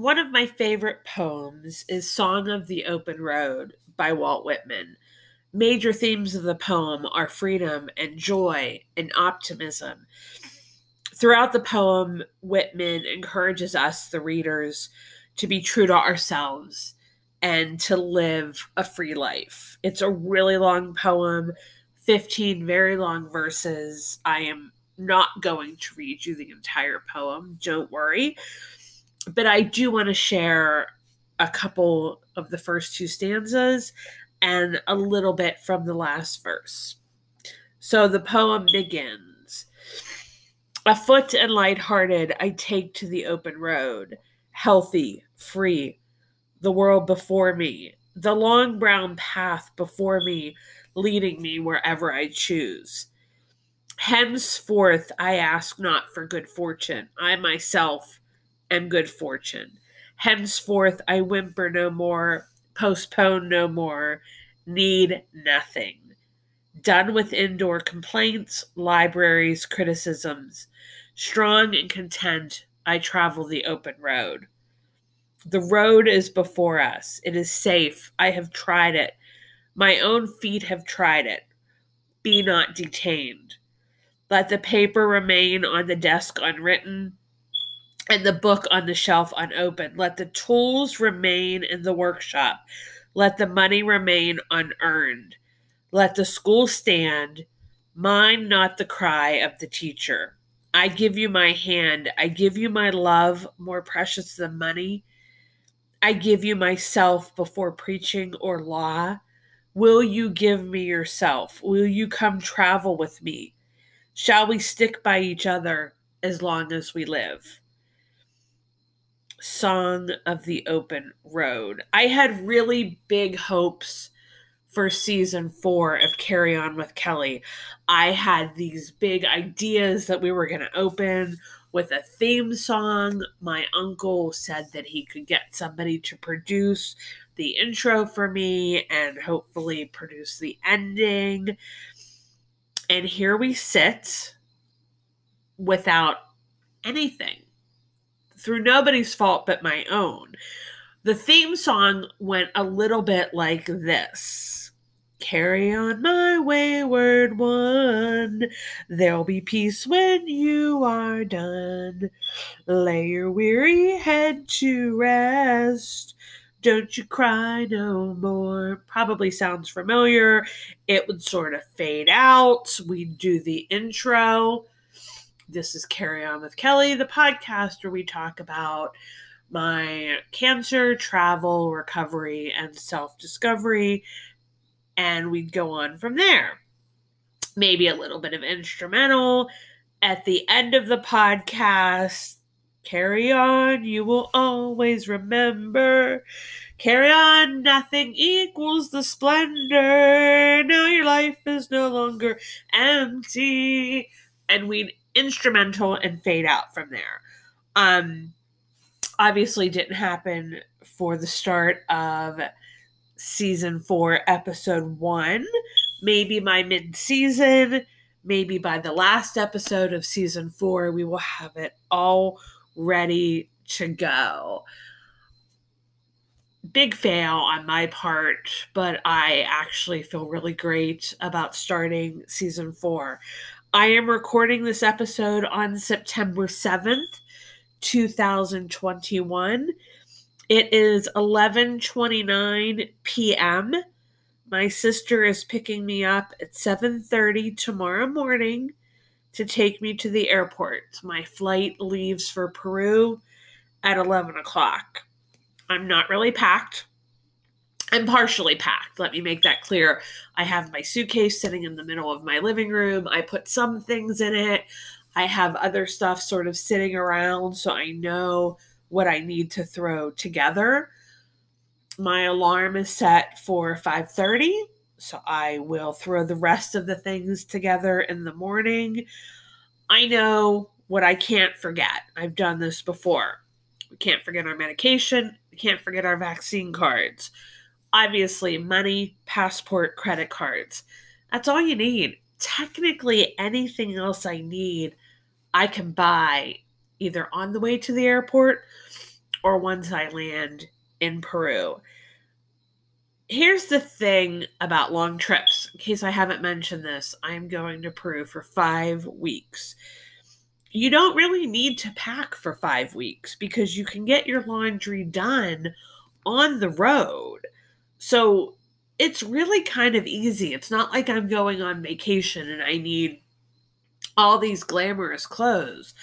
One of my favorite poems is Song of the Open Road by Walt Whitman. Major themes of the poem are freedom and joy and optimism. Throughout the poem, Whitman encourages us, the readers, to be true to ourselves and to live a free life. It's a really long poem, 15 very long verses. I am not going to read you the entire poem, don't worry but I do want to share a couple of the first two stanzas and a little bit from the last verse. So the poem begins Afoot and light-hearted, I take to the open road, healthy, free, the world before me, the long brown path before me, leading me wherever I choose. Henceforth, I ask not for good fortune. I myself and good fortune. Henceforth I whimper no more, postpone no more, need nothing. Done with indoor complaints, libraries, criticisms. Strong and content, I travel the open road. The road is before us. It is safe. I have tried it. My own feet have tried it. Be not detained. Let the paper remain on the desk unwritten and the book on the shelf unopened. Let the tools remain in the workshop. Let the money remain unearned. Let the school stand. Mind not the cry of the teacher. I give you my hand. I give you my love, more precious than money. I give you myself before preaching or law. Will you give me yourself? Will you come travel with me? Shall we stick by each other as long as we live? Song of the Open Road. I had really big hopes for season four of Carry On with Kelly. I had these big ideas that we were going to open with a theme song. My uncle said that he could get somebody to produce the intro for me and hopefully produce the ending. And here we sit without anything through nobody's fault but my own. The theme song went a little bit like this. Carry on, my wayward one. There'll be peace when you are done. Lay your weary head to rest. Don't you cry no more. Probably sounds familiar. It would sort of fade out. We'd do the intro. This is Carry On with Kelly, the podcast where we talk about my cancer, travel, recovery, and self discovery. And we go on from there. Maybe a little bit of instrumental. At the end of the podcast, carry on, you will always remember. Carry on, nothing equals the splendor. Now your life is no longer empty. And we'd instrumental and fade out from there. Um, obviously, didn't happen for the start of season four, episode one. Maybe my mid season, maybe by the last episode of season four, we will have it all ready to go. Big fail on my part, but I actually feel really great about starting season four. I am recording this episode on September 7th, 2021. It is 11:29 p.m. My sister is picking me up at 7:30 tomorrow morning to take me to the airport. My flight leaves for Peru at 11 o'clock. I'm not really packed. I'm partially packed. Let me make that clear. I have my suitcase sitting in the middle of my living room. I put some things in it. I have other stuff sort of sitting around so I know what I need to throw together. My alarm is set for 5:30, so I will throw the rest of the things together in the morning. I know what I can't forget. I've done this before. We can't forget our medication, we can't forget our vaccine cards obviously money, passport, credit cards. That's all you need. Technically, anything else I need, I can buy either on the way to the airport or once I land in Peru. Here's the thing about long trips. In case I haven't mentioned this, I'm going to Peru for five weeks. You don't really need to pack for five weeks because you can get your laundry done on the road. So it's really kind of easy. It's not like I'm going on vacation and I need all these glamorous clothes.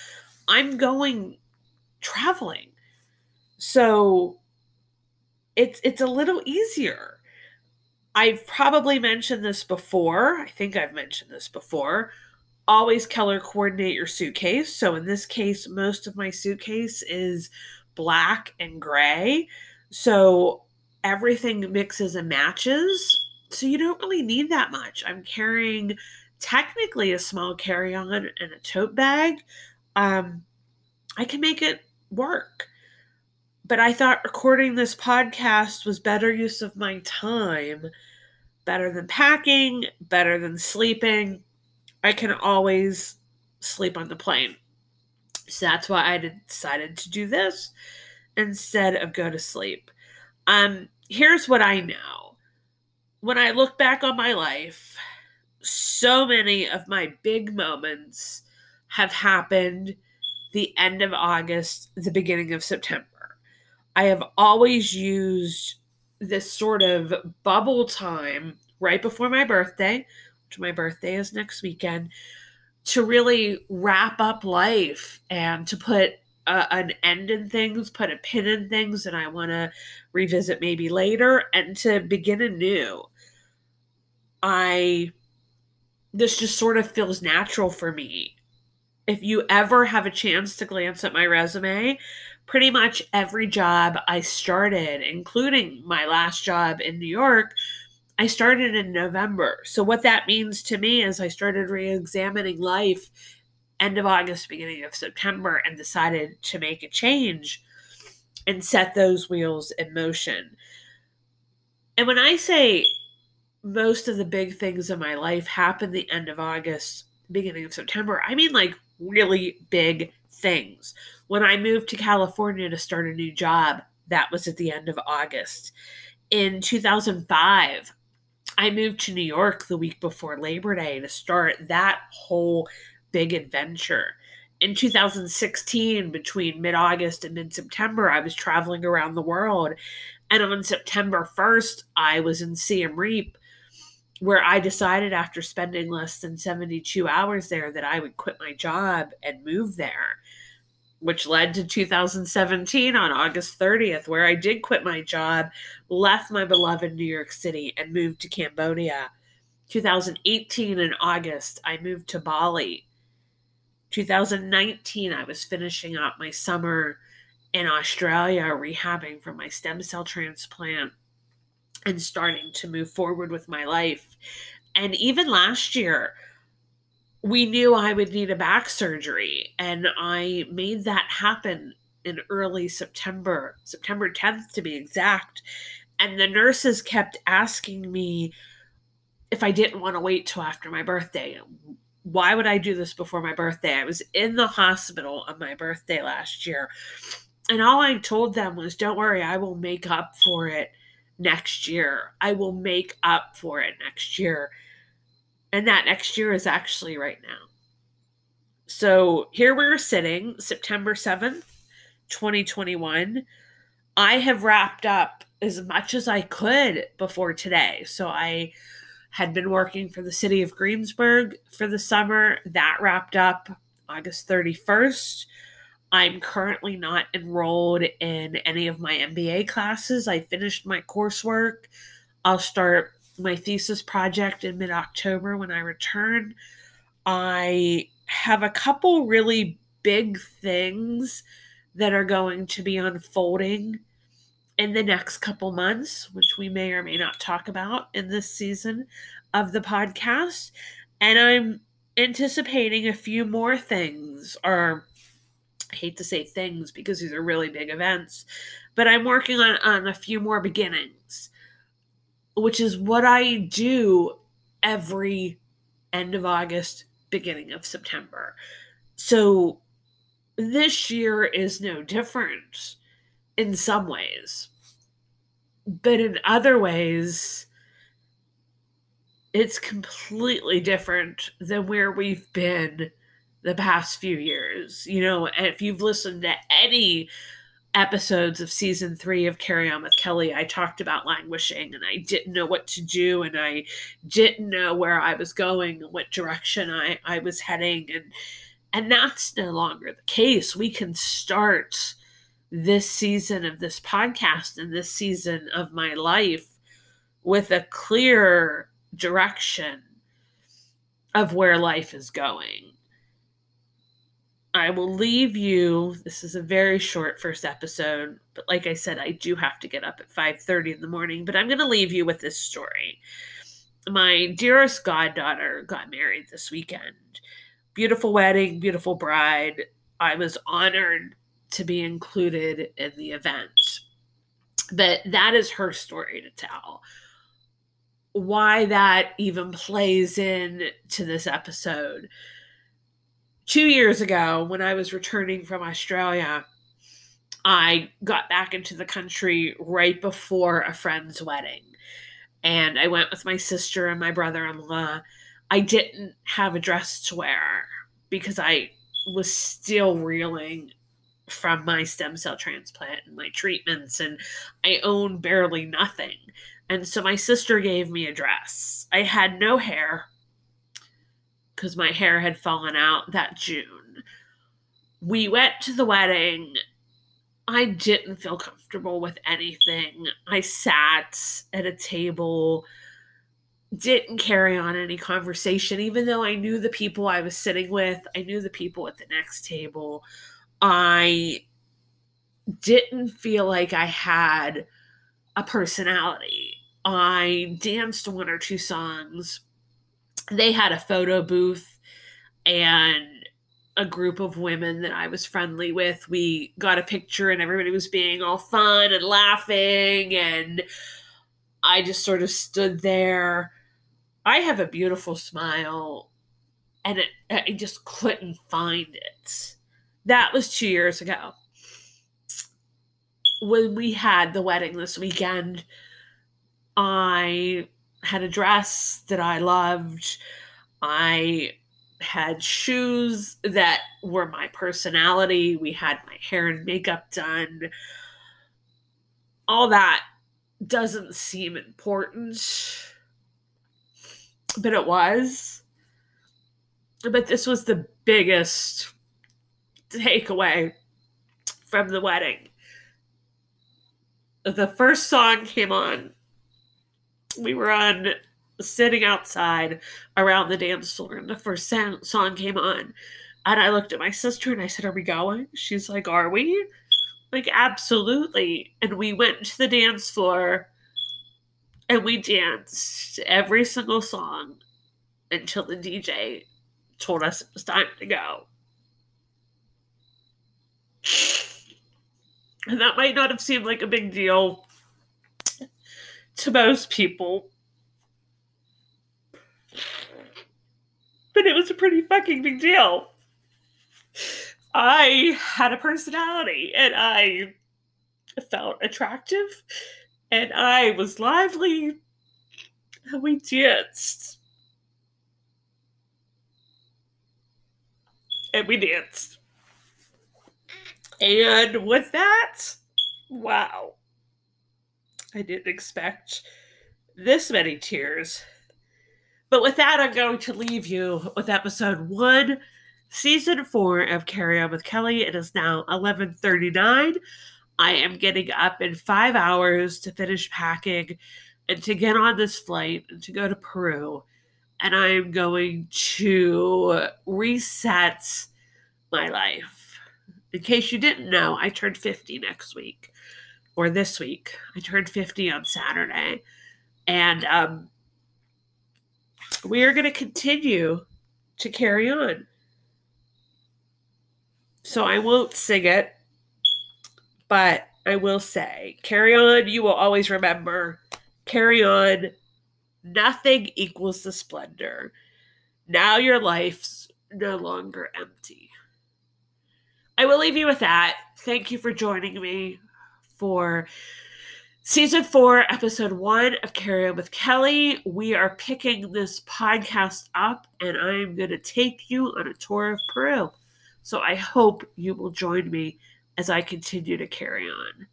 I'm going traveling. So it's it's a little easier. I've probably mentioned this before. I think I've mentioned this before. Always color coordinate your suitcase. So in this case, most of my suitcase is black and gray. So everything mixes and matches. So you don't really need that much. I'm carrying technically a small carry on and a tote bag. Um, I can make it work. But I thought recording this podcast was better use of my time, better than packing, better than sleeping. I can always sleep on the plane. So that's why I decided to do this instead of go to sleep. Um, here's what I know. When I look back on my life, so many of my big moments have happened the end of August, the beginning of September. I have always used this sort of bubble time right before my birthday, which my birthday is next weekend, to really wrap up life and to put an end in things, put a pin in things and I want to revisit maybe later, and to begin anew. I, this just sort of feels natural for me. If you ever have a chance to glance at my resume, pretty much every job I started, including my last job in New York, I started in November. So, what that means to me is I started re examining life end of August, beginning of September, and decided to make a change and set those wheels in motion. And when I say most of the big things in my life happened the end of August, beginning of September, I mean like really big things. When I moved to California to start a new job, that was at the end of August. In 2005, I moved to New York the week before Labor Day to start that whole big adventure. In 2016, between mid August and mid September, I was traveling around the world. And on September 1st, I was in Siem Reap, where I decided after spending less than 72 hours there that I would quit my job and move there, which led to 2017 on August 30th, where I did quit my job, left my beloved New York City, and moved to Cambodia. 2018 in August, I moved to Bali 2019, I was finishing up my summer in Australia, rehabbing from my stem cell transplant and starting to move forward with my life. And even last year, we knew I would need a back surgery, and I made that happen in early September, September 10th to be exact. And the nurses kept asking me if I didn't want to wait till after my birthday why would I do this before my birthday? I was in the hospital on my birthday last year. And all I told them was, don't worry, I will make up for it next year. I will make up for it next year. And that next year is actually right now. So here we're sitting, September 7th, 2021. I have wrapped up as much as I could before today. So I had been working for the city of Greensburg for the summer. That wrapped up August 31st. I'm currently not enrolled in any of my MBA classes. I finished my coursework. I'll start my thesis project in mid October when I return. I have a couple really big things that are going to be unfolding in the next couple months, which we may or may not talk about in this season of the podcast. And I'm anticipating a few more things, or I hate to say things because these are really big events, but I'm working on, on a few more beginnings, which is what I do every end of August, beginning of September. So this year is no different in some ways. But in other ways, it's completely different than where we've been the past few years. You know, if you've listened to any episodes of season three of Carry On with Kelly, I talked about languishing and I didn't know what to do and I didn't know where I was going, what direction I, I was heading. And and that's no longer the case. We can start this season of this podcast and this season of my life with a clear direction of where life is going. I will leave you. This is a very short first episode, but like I said, I do have to get up at 5:30 in the morning, but I'm going to leave you with this story. My dearest goddaughter got married this weekend. Beautiful wedding, beautiful bride. I was honored to be included in the event. But that is her story to tell. Why that even plays in to this episode. Two years ago, when I was returning from Australia, I got back into the country right before a friend's wedding. And I went with my sister and my brother in law. I didn't have a dress to wear because I was still reeling from my stem cell transplant and my treatments, and I own barely nothing. And so my sister gave me a dress. I had no hair because my hair had fallen out that June. We went to the wedding. I didn't feel comfortable with anything. I sat at a table, didn't carry on any conversation, even though I knew the people I was sitting with. I knew the people at the next table. I didn't feel like I had a personality. I danced one or two songs. They had a photo booth and a group of women that I was friendly with. We got a picture and everybody was being all fun and laughing. And I just sort of stood there. I have a beautiful smile and it, just couldn't find it. That was two years ago. When we had the wedding this weekend, I had a dress that I loved. I had shoes that were my personality. We had my hair and makeup done. All that doesn't seem important, but it was. But this was the biggest takeaway from the wedding. The first song came on. We were on sitting outside around the dance floor, and the first song came on. And I looked at my sister and I said, Are we going? She's like, Are we? Like, absolutely. And we went to the dance floor and we danced every single song until the DJ told us it was time to go. And that might not have seemed like a big deal to most people. But it was a pretty fucking big deal. I had a personality and I felt attractive and I was lively and we danced. And we danced. And with that, wow. I didn't expect this many tears. But with that, I'm going to leave you with episode one, season four of Carry On with Kelly. It is now 11:39. I am getting up in five hours to finish packing and to get on this flight and to go to Peru. And I'm going to reset my life in case you didn't know, I turned 50 next week or this week. I turned 50 on Saturday. And um, we are going to continue to carry on. So I won't sing it, but I will say, carry on. You will always remember, carry on. Nothing equals the splendor. Now your life's no longer empty. I will leave you with that. Thank you for joining me for season four, episode one of Carry On with Kelly. We are picking this podcast up, and I'm going to take you on a tour of Peru. So I hope you will join me as I continue to carry on.